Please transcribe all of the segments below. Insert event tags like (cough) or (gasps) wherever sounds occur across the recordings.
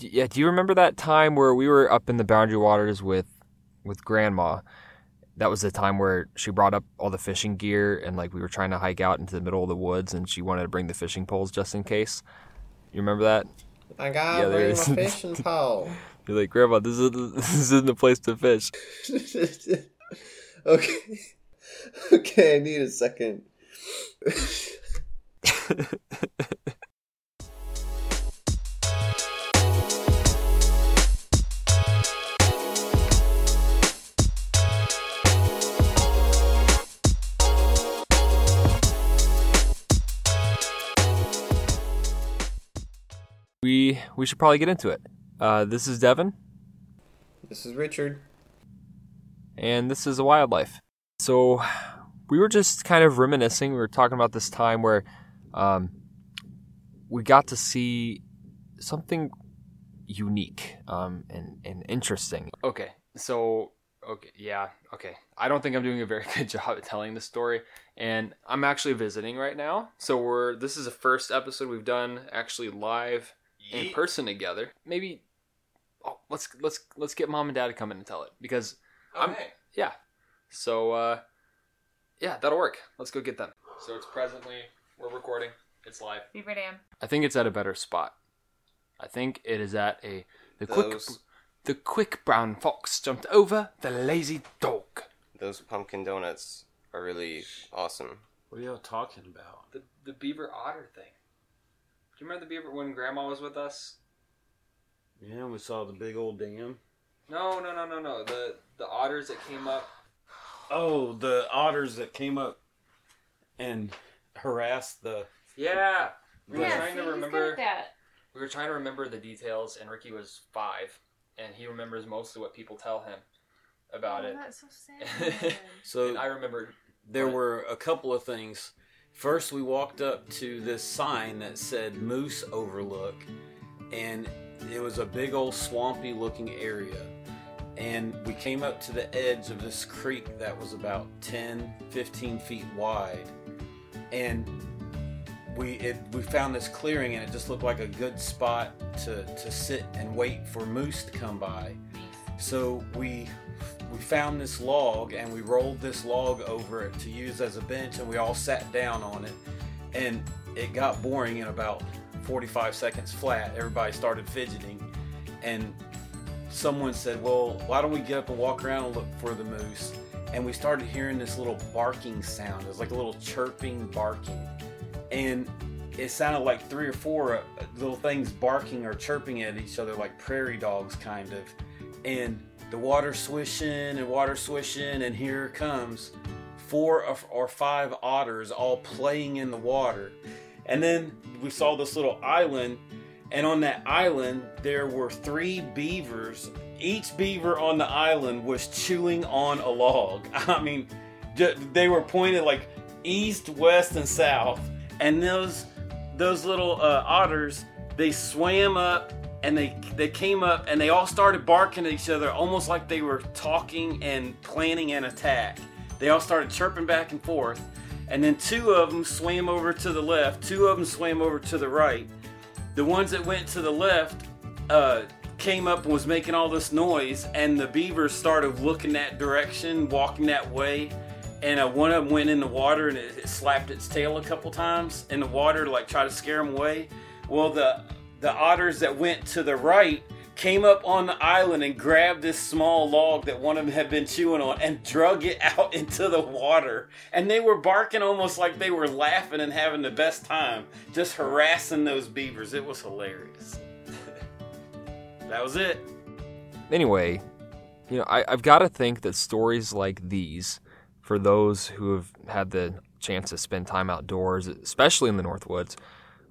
Yeah, do you remember that time where we were up in the boundary waters with with grandma? That was the time where she brought up all the fishing gear and like we were trying to hike out into the middle of the woods and she wanted to bring the fishing poles just in case. You remember that? I gotta Yeah, bring my (laughs) fishing pole. (laughs) You're like, Grandma, this is (laughs) this isn't the place to fish. okay. Okay, I need a second. We we should probably get into it. Uh, this is Devon, This is Richard. and this is a wildlife. So we were just kind of reminiscing. We were talking about this time where um, we got to see something unique um, and, and interesting. Okay, so okay, yeah, okay. I don't think I'm doing a very (laughs) good job at telling the story, and I'm actually visiting right now. So we're this is the first episode we've done actually live in person together. Maybe oh, let's let's let's get mom and dad to come in and tell it because I'm yeah. So uh yeah, that'll work. Let's go get them. So it's presently we're recording. It's live. Beaver Dam. I think it's at a better spot. I think it is at a the quick the quick brown fox jumped over the lazy dog. Those pumpkin donuts are really awesome. What are y'all talking about? The the beaver otter thing. Do you remember the beaver when grandma was with us? Yeah, we saw the big old dam. No, no, no, no, no. The the otters that came up. Oh, the otters that came up and harassed the. Yeah. We were yeah, trying see, to remember that. we were trying to remember the details and Ricky was 5 and he remembers mostly what people tell him about oh, it. That's so (laughs) sad. So And I remember. there What? were a couple of things. First, we walked up to this sign that said Moose Overlook, and it was a big old swampy looking area. And we came up to the edge of this creek that was about 10, 15 feet wide. And we it, we found this clearing, and it just looked like a good spot to, to sit and wait for moose to come by. So we we found this log and we rolled this log over it to use as a bench and we all sat down on it. And it got boring in about 45 seconds flat. Everybody started fidgeting. And someone said well why don't we get up and walk around and look for the moose? And we started hearing this little barking sound. It was like a little chirping barking. And it sounded like three or four uh, little things barking or chirping at each other like prairie dogs kind of and the water swishing and water swishing and here comes four or- five otters all playing in the water. And then we saw this little island and on that island there were three beavers. Each beaver on the island was chewing on a log. (laughs) I mean they were pointed like east west and south. And those those little uh, otters they swam up and they they came up and they all started barking at each other almost like they were talking and planning an attack. They all started chirping back and forth and then two of them swam over to the left two of them swam over to the right. The ones that went to the left uh, came up and was making all this noise and the beavers started looking that direction walking that way and uh, one of them went in the water and it, it slapped its tail a couple times in the water to like try to scare them away. Well the the otters that went to the right came up on the island and grabbed this small log that one of them had been chewing on and drug it (laughs) out into the water. And they were barking almost like they were laughing and having the best time, just harassing those beavers. It was hilarious. (laughs) that was it. anyway, you know, I, I've got to think that stories like these, for those who have had the chance to spend time outdoors, especially in the Northwoods,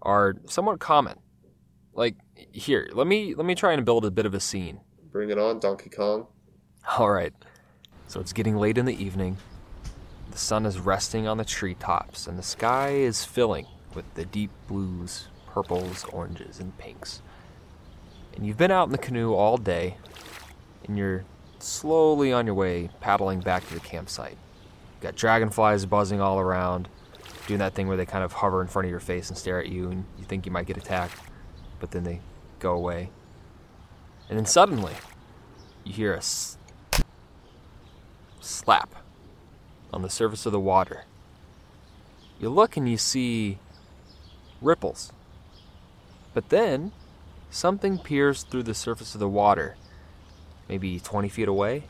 are somewhat common. Like here, let me let me try and build a bit of a scene. Bring it on, Donkey Kong. All right. So it's getting late in the evening. The sun is resting on the treetops, and the sky is filling with the deep blues, purples, oranges, and pinks. And you've been out in the canoe all day, and you're slowly on your way paddling back to the campsite. You've got dragonflies buzzing all around, doing that thing where they kind of hover in front of your face and stare at you, and you think you might get attacked, but then they go away. And then suddenly, you hear a s- slap on the surface of the water. You look and you see ripples. But then, something peers through the surface of the water, maybe 20 feet away,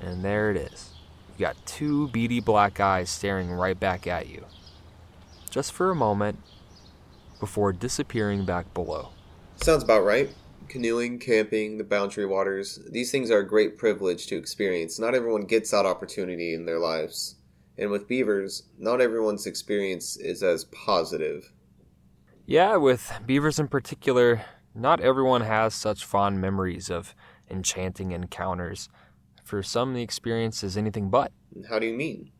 and there it is. You've got two beady black eyes staring right back at you. Just for a moment, before disappearing back below. Sounds about right. Canoeing, camping, the boundary waters, these things are a great privilege to experience. Not everyone gets that opportunity in their lives. And with beavers, not everyone's experience is as positive. Yeah, with beavers in particular, not everyone has such fond memories of enchanting encounters. For some, the experience is anything but. How do you mean?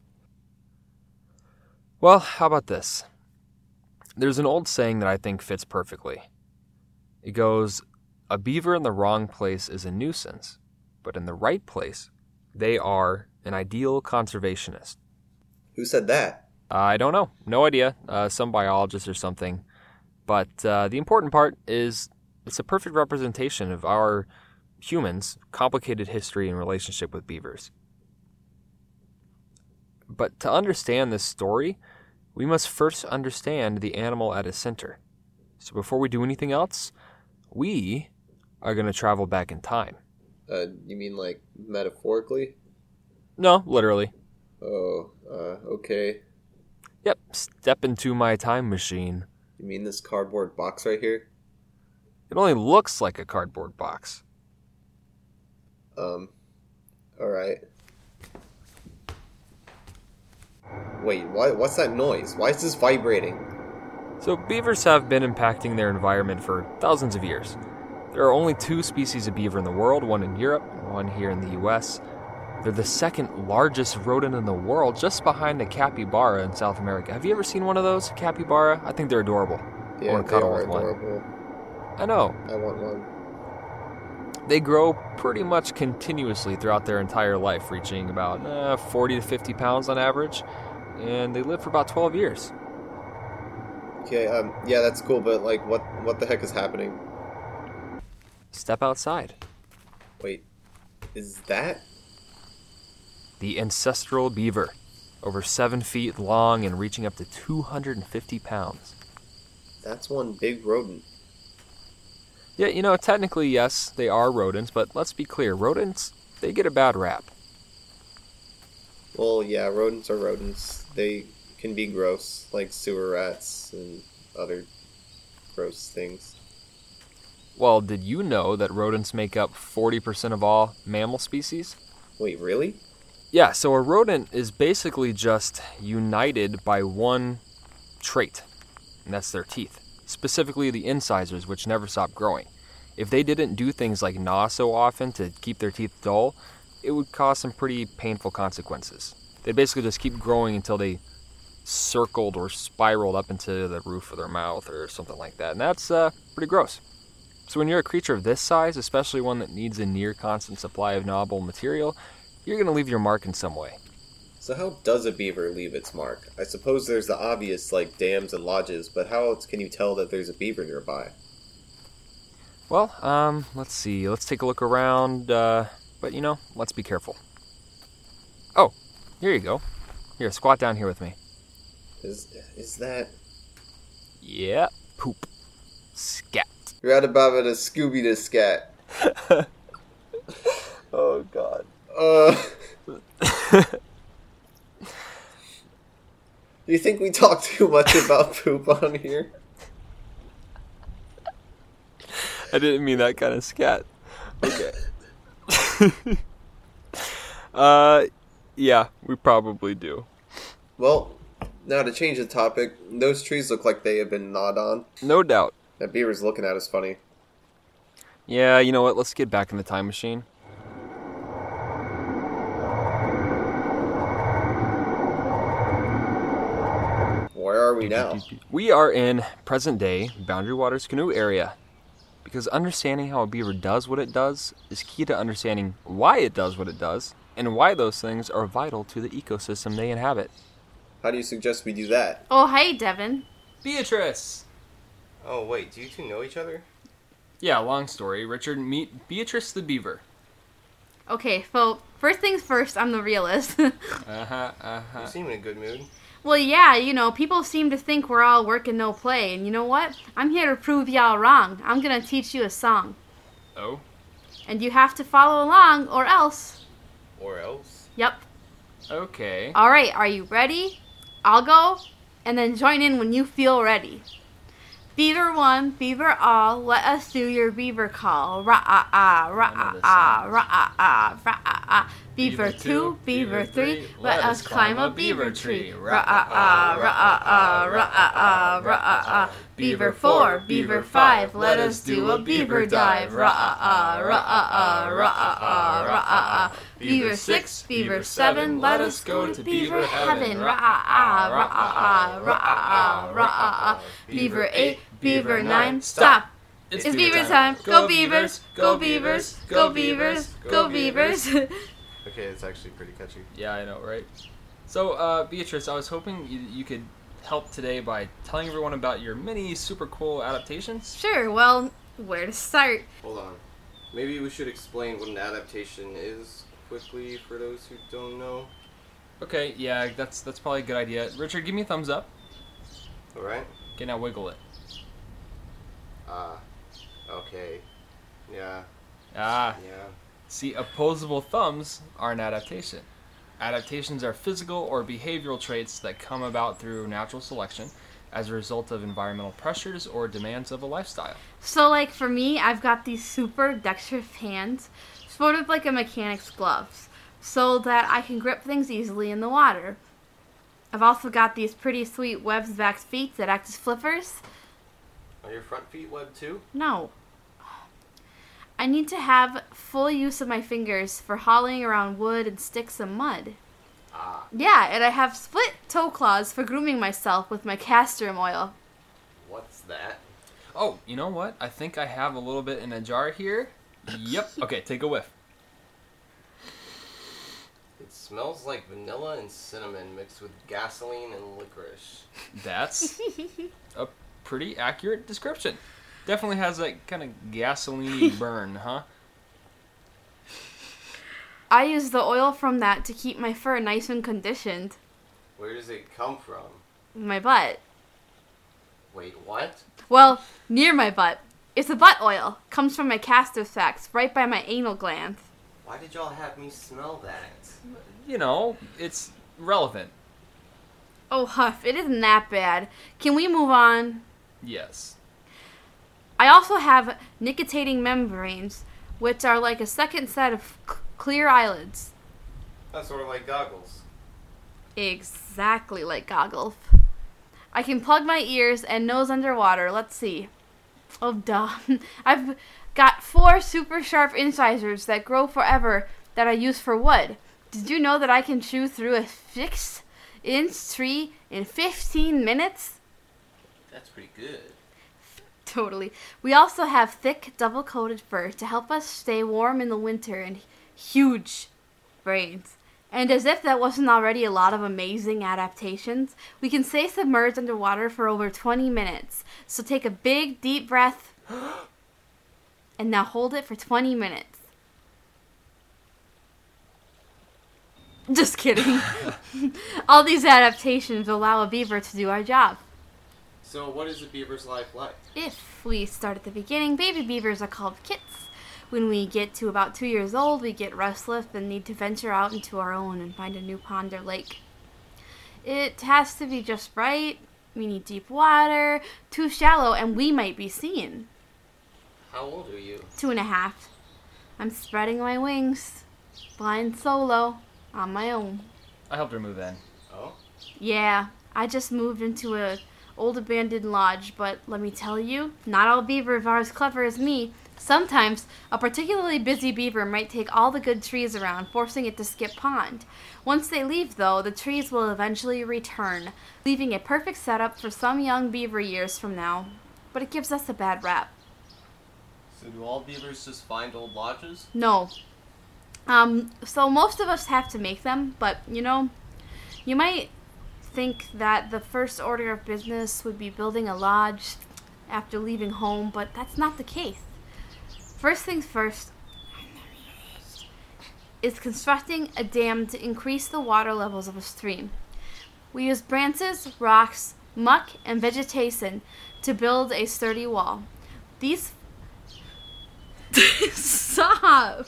Well, how about this? There's an old saying that I think fits perfectly. It goes, A beaver in the wrong place is a nuisance, but in the right place, they are an ideal conservationist. Who said that? I don't know. No idea. Uh, some biologist or something. But uh, the important part is it's a perfect representation of our humans' complicated history and relationship with beavers. But to understand this story, we must first understand the animal at its center. So before we do anything else, we are going to travel back in time. Uh, you mean like metaphorically? No, literally. Oh, uh, okay. Yep, step into my time machine. You mean this cardboard box right here? It only looks like a cardboard box. Um, alright. Wait, why, what's that noise? Why is this vibrating? So, beavers have been impacting their environment for thousands of years. There are only two species of beaver in the world, one in Europe and one here in the US. They're the second largest rodent in the world, just behind the capybara in South America. Have you ever seen one of those, capybara? I think they're adorable. I Yeah, wanna they cuddle are with one. adorable. I know. I want one. They grow pretty much continuously throughout their entire life, reaching about uh, 40 to 50 pounds on average, and they live for about 12 years. Okay, um, yeah, that's cool, but like, what, what the heck is happening? Step outside. Wait, is that? The ancestral beaver, over 7 feet long and reaching up to 250 pounds. That's one big rodent. Yeah, you know, technically, yes, they are rodents, but let's be clear rodents, they get a bad rap. Well, yeah, rodents are rodents. They can be gross, like sewer rats and other gross things. Well, did you know that rodents make up 40% of all mammal species? Wait, really? Yeah, so a rodent is basically just united by one trait, and that's their teeth. Specifically, the incisors, which never stop growing. If they didn't do things like gnaw so often to keep their teeth dull, it would cause some pretty painful consequences. They basically just keep growing until they circled or spiraled up into the roof of their mouth or something like that, and that's uh, pretty gross. So, when you're a creature of this size, especially one that needs a near constant supply of gnawable material, you're going to leave your mark in some way. So how does a beaver leave its mark? I suppose there's the obvious, like dams and lodges, but how else can you tell that there's a beaver nearby? Well, um, let's see. Let's take a look around. Uh, but you know, let's be careful. Oh, here you go. Here, squat down here with me. Is is that? Yeah, poop. Scat. Radababa to Scooby to Scat. (laughs) oh God. Uh. (laughs) Do you think we talk too much about (laughs) poop on here? I didn't mean that kind of scat. Okay. (laughs) uh, yeah, we probably do. Well, now to change the topic, those trees look like they have been gnawed on. No doubt. That beaver's looking at us funny. Yeah, you know what? Let's get back in the time machine. Where are we now? We are in present day Boundary Waters canoe area. Because understanding how a beaver does what it does is key to understanding why it does what it does and why those things are vital to the ecosystem they inhabit. How do you suggest we do that? Oh, hey, Devon. Beatrice! Oh wait, do you two know each other? Yeah, long story. Richard, meet Beatrice the Beaver. Okay, so first things first, I'm the realist. (laughs) Uh huh. uh huh. You seem in a good mood. Well, yeah, you know, people seem to think we're all work and no play, and you know what? I'm here to prove y'all wrong. I'm gonna teach you a song, Oh. and you have to follow along, or else. Or else. Yep. Okay. All right, are you ready? I'll go, and then join in when you feel ready. Beaver one, beaver all, let us do your beaver call. Ra ah ah, ra ah ah, ra ah ah, ra ah ah. Beaver two, beaver three, let us climb a beaver tree. Ra ah ah, ra ah ah, ra ah ah, ra ah ah. Beaver four, beaver five, let us do a beaver dive. Ra ah ah, ra ah ah, ra ah ah, ra ah ah. Beaver six, beaver seven, let us go to beaver heaven. Ra ah ah, ra ah ah, ra ah ah, ra ah ah. Beaver eight, beaver nine, stop. It's beaver time. Go beavers, go beavers, go beavers, go beavers. Okay, it's actually pretty catchy. Yeah, I know, right? So, uh, Beatrice, I was hoping you, you could help today by telling everyone about your many super cool adaptations. Sure, well, where to start? Hold on. Maybe we should explain what an adaptation is quickly for those who don't know. Okay, yeah, that's that's probably a good idea. Richard, give me a thumbs up. Alright? Okay, now wiggle it. Ah. okay. Yeah. Ah, Yeah. see, opposable thumbs are an adaptation. Adaptations are physical or behavioral traits that come about through natural selection as a result of environmental pressures or demands of a lifestyle. So, like for me, I've got these super dexterous hands, sort of like a mechanic's gloves, so that I can grip things easily in the water. I've also got these pretty sweet webs back feet that act as flippers. Are your front feet webbed too? No. I need to have full use of my fingers for hauling around wood and sticks and mud. Ah. Yeah, and I have split toe claws for grooming myself with my castor oil. What's that? Oh, you know what? I think I have a little bit in a jar here. Yep. Okay, take a whiff. It smells like vanilla and cinnamon mixed with gasoline and licorice. That's a pretty accurate description. Definitely has that kind of gasoline (laughs) burn, huh? I use the oil from that to keep my fur nice and conditioned. Where does it come from? My butt. Wait, what? Well, near my butt. It's a butt oil. Comes from my castor sacs, right by my anal gland. Why did y'all have me smell that? You know, it's relevant. Oh, Huff, it isn't that bad. Can we move on? Yes. I also have nictitating membranes, which are like a second set of c- clear eyelids. That's sort of like goggles. Exactly like goggles. I can plug my ears and nose underwater. Let's see. Oh, duh. (laughs) I've got four super sharp incisors that grow forever that I use for wood. Did you know that I can chew through a six inch tree in 15 minutes? That's pretty good. Totally. We also have thick, double coated fur to help us stay warm in the winter and huge brains. And as if that wasn't already a lot of amazing adaptations, we can stay submerged underwater for over 20 minutes. So take a big, deep breath (gasps) and now hold it for 20 minutes. Just kidding. (laughs) (laughs) All these adaptations allow a beaver to do our job. So, what is a beaver's life like? If we start at the beginning, baby beavers are called kits. When we get to about two years old, we get restless and need to venture out into our own and find a new pond or lake. It has to be just right. We need deep water, too shallow, and we might be seen. How old are you? Two and a half. I'm spreading my wings, flying solo, on my own. I helped her move in. Oh? Yeah, I just moved into a old abandoned lodge, but let me tell you, not all beavers are as clever as me. Sometimes a particularly busy beaver might take all the good trees around, forcing it to skip pond. Once they leave, though, the trees will eventually return, leaving a perfect setup for some young beaver years from now. But it gives us a bad rap. So, do all beavers just find old lodges? No. Um, so most of us have to make them, but you know, you might think that the first order of business would be building a lodge after leaving home, but that's not the case. First things first is constructing a dam to increase the water levels of a stream. We use branches, rocks, muck, and vegetation to build a sturdy wall. These (laughs) stop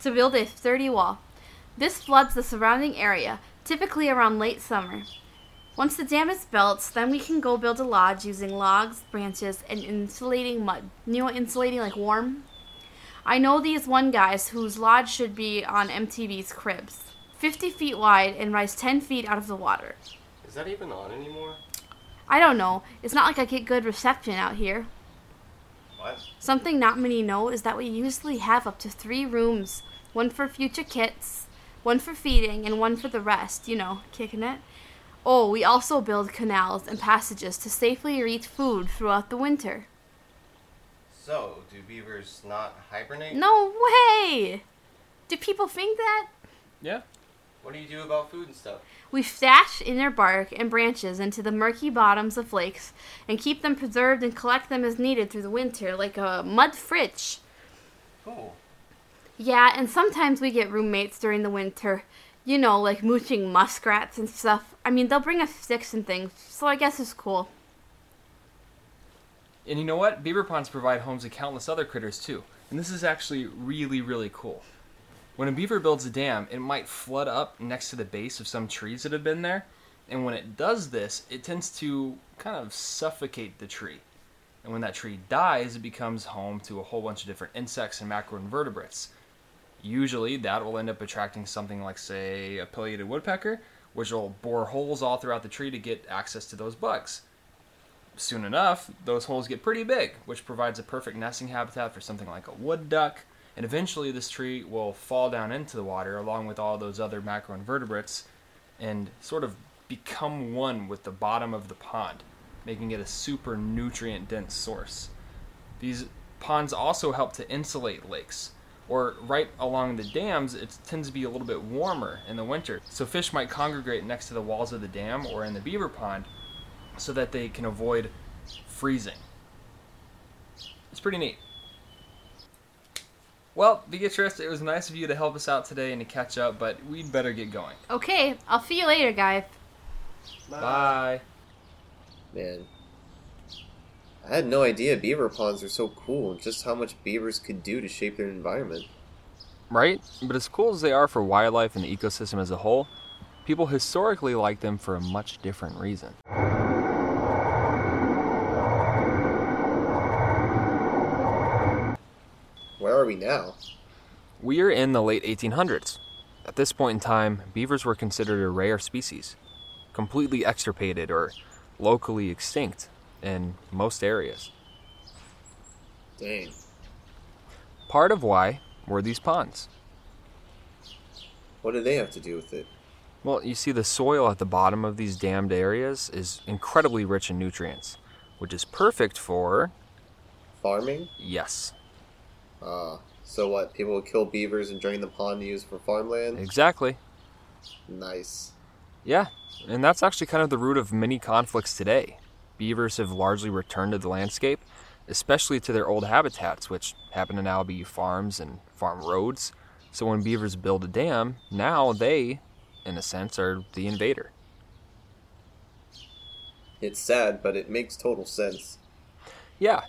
to build a sturdy wall. This floods the surrounding area, typically around late summer. Once the dam is built, then we can go build a lodge using logs, branches, and insulating mud. You know, insulating like warm. I know these one guys whose lodge should be on MTV's Cribs, 50 feet wide and rise 10 feet out of the water. Is that even on anymore? I don't know. It's not like I get good reception out here. What? Something not many know is that we usually have up to three rooms one for future kits, one for feeding, and one for the rest, you know, kicking it. Oh, we also build canals and passages to safely reach food throughout the winter. So, do beavers not hibernate? No way! Do people think that? Yeah. What do you do about food and stuff? We stash in their bark and branches into the murky bottoms of lakes and keep them preserved and collect them as needed through the winter, like a mud fridge. Cool. Yeah, and sometimes we get roommates during the winter. You know, like mooching muskrats and stuff. I mean, they'll bring us sticks and things, so I guess it's cool. And you know what? Beaver ponds provide homes to countless other critters too. And this is actually really, really cool. When a beaver builds a dam, it might flood up next to the base of some trees that have been there. And when it does this, it tends to kind of suffocate the tree. And when that tree dies, it becomes home to a whole bunch of different insects and macroinvertebrates. Usually, that will end up attracting something like, say, a pileated woodpecker, which will bore holes all throughout the tree to get access to those bugs soon enough, those holes get pretty big, which provides a perfect nesting habitat for something like a wood duck. And eventually, this tree will fall down into the water along with all those other macroinvertebrates and sort of become one with the bottom of the pond, making it a super nutrient dense source. These ponds also help to insulate lakes. Or right along the dams, it tends to be a little bit warmer in the winter. So fish might congregate next to the walls of the dam or in the beaver pond so that they can avoid freezing. It's pretty neat. Well, Beatrice, it was nice of you to help us out today and to catch up, but we'd better get going. Okay, I'll see you later, guys. Bye. Man. I had no idea beaver ponds are so cool and just how much beavers could do to shape their environment. Right? But as cool as they are for wildlife and the ecosystem as a whole, people historically like them for a much different reason. Where are we now? We are in the late 1800s. At this point in time, beavers were considered a rare species, completely extirpated or locally extinct in most areas. Dang. Part of why were these ponds. What do they have to do with it? Well, you see, the soil at the bottom of these dammed areas is incredibly rich in nutrients, which is perfect for, Farming? yes, Ah, so what? People would kill beavers and drain the pond to use for farmland? exactly. Nice. Yeah, and that's actually kind of the root of many conflicts today. Beavers have largely returned to the landscape, especially to their old habitats, which happen to now be farms and farm roads. So when beavers build a dam, now they, in a sense, are the invader. It's sad, but it makes total sense. Yeah,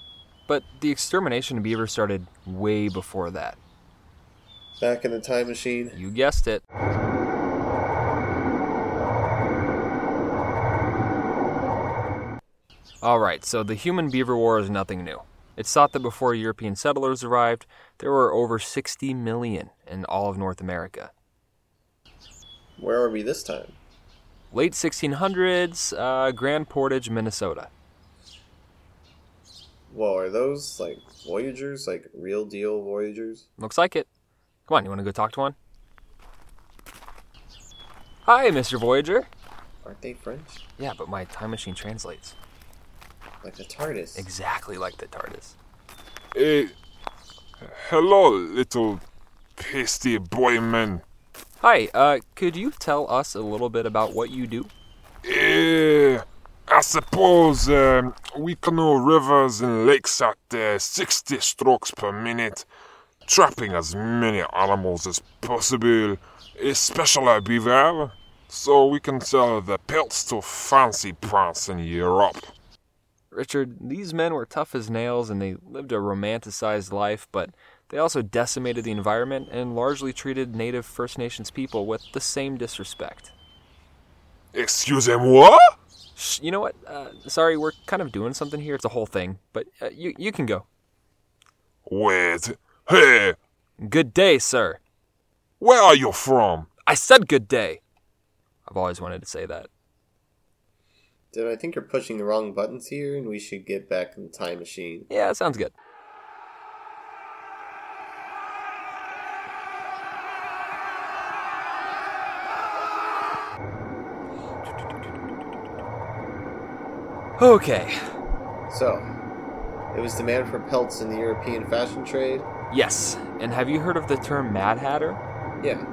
but the extermination of beavers started way before that. Back in the time machine. You guessed it. Alright, so the human beaver war is nothing new. It's thought that before European settlers arrived, there were over 60 million in all of North America. Where are we this time? Late 1600s, uh, Grand Portage, Minnesota. Whoa, are those like Voyageurs? Like real deal Voyageurs? Looks like it. Come on, you want to go talk to one? Hi, Mr. Voyageur. Aren't they French? Yeah, but my time machine translates Like the TARDIS. exactly like the TARDIS. Eh, hello, little pasty boy man. Hi, uh, could you tell us a little bit about what you do? Eh, as suppose um, we canoe rivers and lakes at uh, 60 strokes per minute, trapping as many animals as possible, especially beaver, so we can sell the pelts to fancy pants in Europe. Richard, these men were tough as nails and they lived a romanticized life, but they also decimated the environment and largely treated native First Nations people with the same disrespect. Excusez-moi? Shh, you know what? Uh, sorry, we're kind of doing something here. It's a whole thing, but uh, you, you can go. Wait. Hey, Good day, sir. where are you from? I said good day. I've always wanted to say that. Dude, I think you're pushing the wrong buttons here, and we should get back in the time machine. Yeah, sounds good. Okay. So, it was demand for pelts in the European fashion trade? Yes. And have you heard of the term Mad Hatter? Yeah.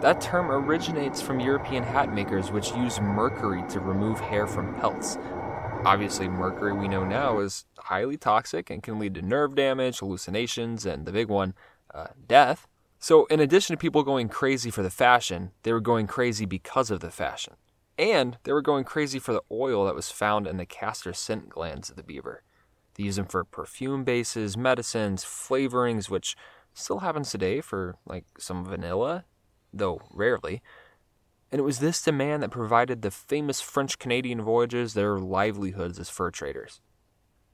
That term originates from European hat makers which use mercury to remove hair from pelts. Obviously, mercury we know now is highly toxic and can lead to nerve damage, hallucinations, and the big one, uh, death. So, in addition to people going crazy for the fashion, they were going crazy because of the fashion. And they were going crazy for the oil that was found in the castor scent glands of the beaver. They use them for perfume bases, medicines, flavorings, which still happens today for like some vanilla, though rarely. And it was this demand that provided the famous French Canadian voyages their livelihoods as fur traders.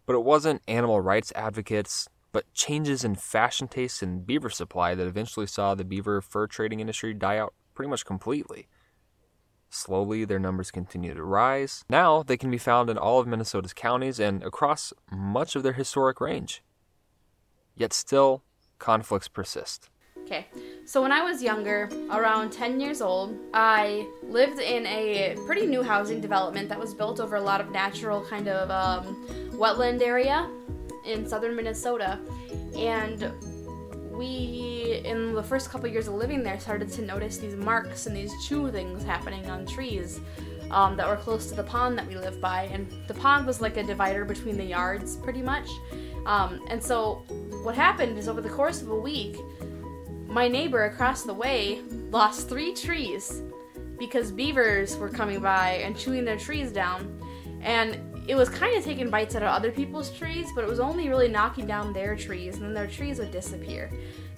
But it wasn't animal rights advocates, but changes in fashion tastes and beaver supply that eventually saw the beaver fur trading industry die out pretty much completely. Slowly, their numbers continue to rise. Now, they can be found in all of Minnesota's counties and across much of their historic range. Yet still, conflicts persist. Okay, so when I was younger, around 10 years old, I lived in a pretty new housing development that was built over a lot of natural kind of um, wetland area in southern Minnesota. And we, in the first couple years of living there, started to notice these marks and these chew things happening on trees um, that were close to the pond that we lived by. And the pond was like a divider between the yards, pretty much. Um, and so, what happened is over the course of a week, my neighbor across the way lost three trees because beavers were coming by and chewing their trees down. And it was kind of taking bites out of other people's trees, but it was only really knocking down their trees, and then their trees would disappear.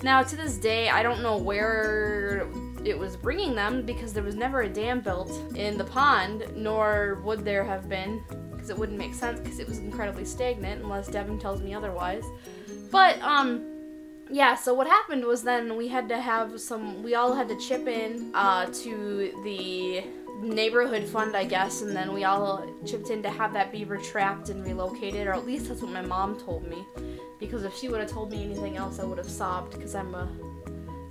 Now, to this day, I don't know where it was bringing them because there was never a dam built in the pond, nor would there have been, because it wouldn't make sense because it was incredibly stagnant, unless Devon tells me otherwise. But, um, yeah, so what happened was then we had to have some, we all had to chip in uh, to the neighborhood fund, I guess, and then we all chipped in to have that beaver trapped and relocated, or at least that's what my mom told me. Because if she would have told me anything else, I would have sobbed because I'm a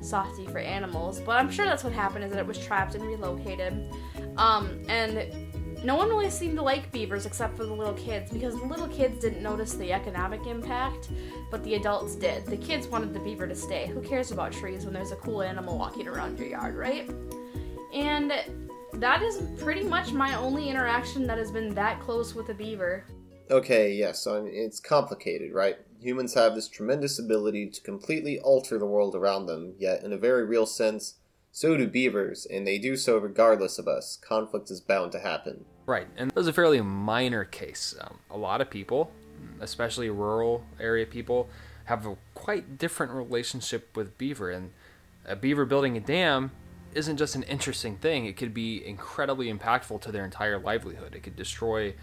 softy for animals. But I'm sure that's what happened is that it was trapped and relocated. Um, and no one really seemed to like beavers except for the little kids because the little kids didn't notice the economic impact, but the adults did. The kids wanted the beaver to stay. Who cares about trees when there's a cool animal walking around your yard, right? And that is pretty much my only interaction that has been that close with a beaver. Okay, yes, I mean, it's complicated, right? Humans have this tremendous ability to completely alter the world around them, yet, in a very real sense, so do beavers, and they do so regardless of us. Conflict is bound to happen. Right, and that was a fairly minor case. Um, a lot of people, especially rural area people, have a quite different relationship with beaver. And a beaver building a dam isn't just an interesting thing, it could be incredibly impactful to their entire livelihood. It could destroy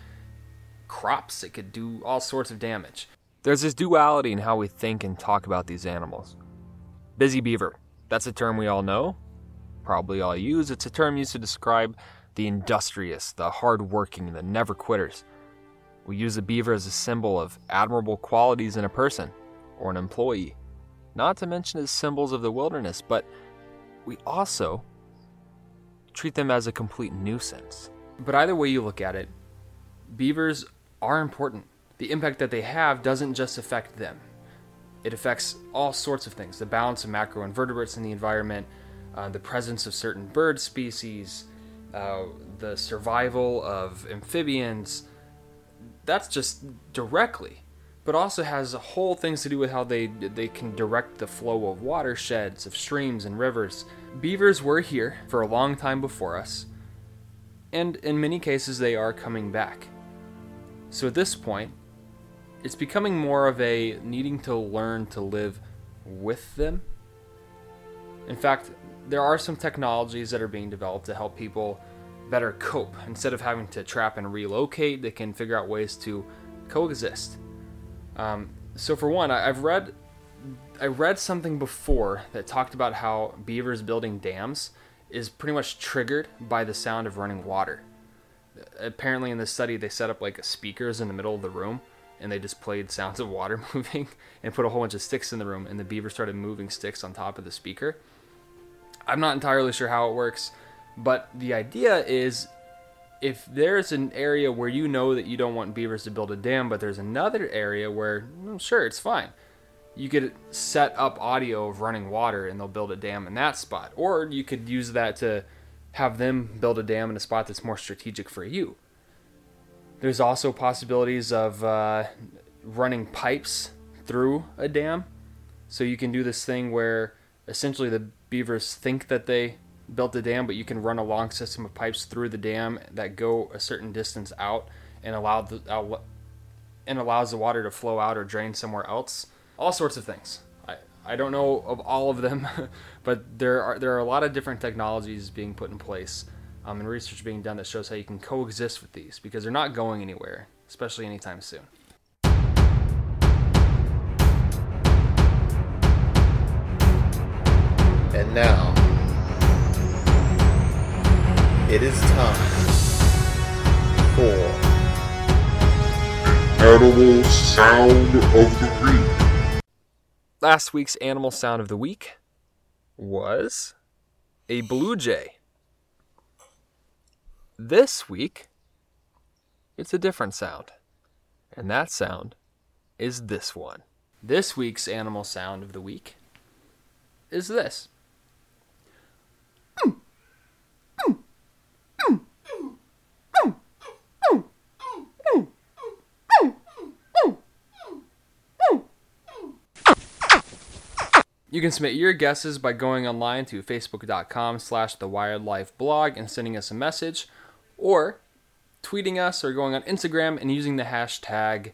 crops, it could do all sorts of damage. There's this duality in how we think and talk about these animals. Busy beaver, that's a term we all know, probably all use. It's a term used to describe the industrious, the hardworking, the never quitters. We use the beaver as a symbol of admirable qualities in a person or an employee, not to mention as symbols of the wilderness, but we also treat them as a complete nuisance. But either way you look at it, beavers are important. The impact that they have doesn't just affect them, it affects all sorts of things the balance of macroinvertebrates in the environment, uh, the presence of certain bird species, uh, the survival of amphibians, that's just directly, but also has a whole things to do with how they they can direct the flow of watersheds, of streams and rivers. Beavers were here for a long time before us, and in many cases they are coming back. So at this point, it's becoming more of a needing to learn to live with them. In fact, there are some technologies that are being developed to help people better cope. Instead of having to trap and relocate, they can figure out ways to coexist. Um, so, for one, I, I've read I read something before that talked about how beavers building dams is pretty much triggered by the sound of running water. Apparently, in this study, they set up like speakers in the middle of the room and they just played sounds of water (laughs) moving and put a whole bunch of sticks in the room, and the beaver started moving sticks on top of the speaker. I'm not entirely sure how it works, but the idea is if there's an area where you know that you don't want beavers to build a dam, but there's another area where, well, sure, it's fine. You could set up audio of running water and they'll build a dam in that spot. Or you could use that to have them build a dam in a spot that's more strategic for you. There's also possibilities of uh, running pipes through a dam. So you can do this thing where essentially the beavers think that they built a dam, but you can run a long system of pipes through the dam that go a certain distance out and allow the uh, and allows the water to flow out or drain somewhere else. All sorts of things. I, I don't know of all of them, (laughs) but there are there are a lot of different technologies being put in place um, and research being done that shows how you can coexist with these because they're not going anywhere, especially anytime soon. And now, it is time for Animal Sound of the Week. Last week's animal sound of the week was a blue jay. This week, it's a different sound. And that sound is this one. This week's animal sound of the week is this. You can submit your guesses by going online to facebook.com slash the blog and sending us a message, or tweeting us or going on Instagram and using the hashtag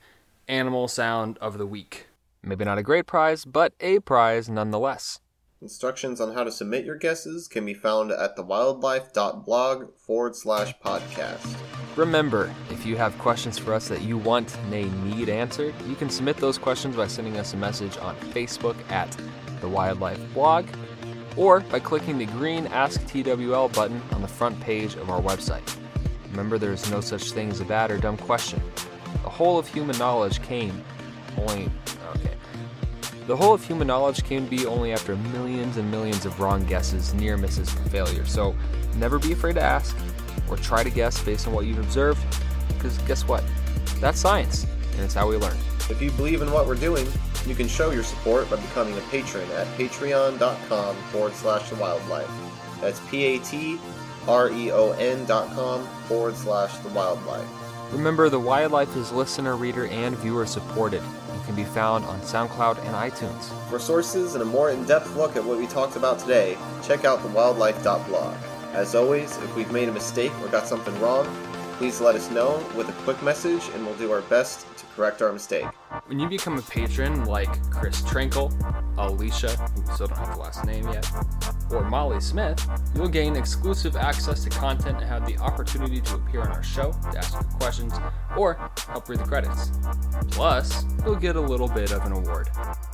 animal sound of the week. Maybe not a great prize, but a prize nonetheless. Instructions on how to submit your guesses can be found at thewildlife.blog forward slash podcast. Remember, if you have questions for us that you want may need answered, you can submit those questions by sending us a message on Facebook at the Wildlife Blog or by clicking the green Ask TWL button on the front page of our website. Remember, there is no such thing as a bad or dumb question. The whole of human knowledge came only. The whole of human knowledge can be only after millions and millions of wrong guesses, near misses, and failures. So never be afraid to ask or try to guess based on what you've observed, because guess what? That's science, and it's how we learn. If you believe in what we're doing, you can show your support by becoming a patron at patreon.com forward slash the wildlife. That's P A T R E O N dot com forward slash the wildlife. Remember, the wildlife is listener, reader, and viewer supported and can be found on SoundCloud and iTunes. For sources and a more in depth look at what we talked about today, check out thewildlife.blog. As always, if we've made a mistake or got something wrong, please let us know with a quick message and we'll do our best to correct our mistake. When you become a patron like Chris Trinkle, Alicia, who still don't have the last name yet, or Molly Smith, you'll gain exclusive access to content and have the opportunity to appear on our show, to ask questions, or help read the credits. Plus, you'll get a little bit of an award.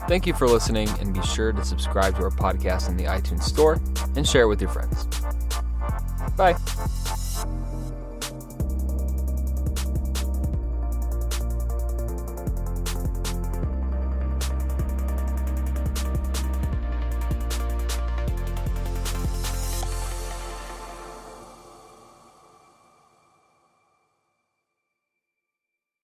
Thank you for listening, and be sure to subscribe to our podcast in the iTunes Store and share it with your friends. Bye.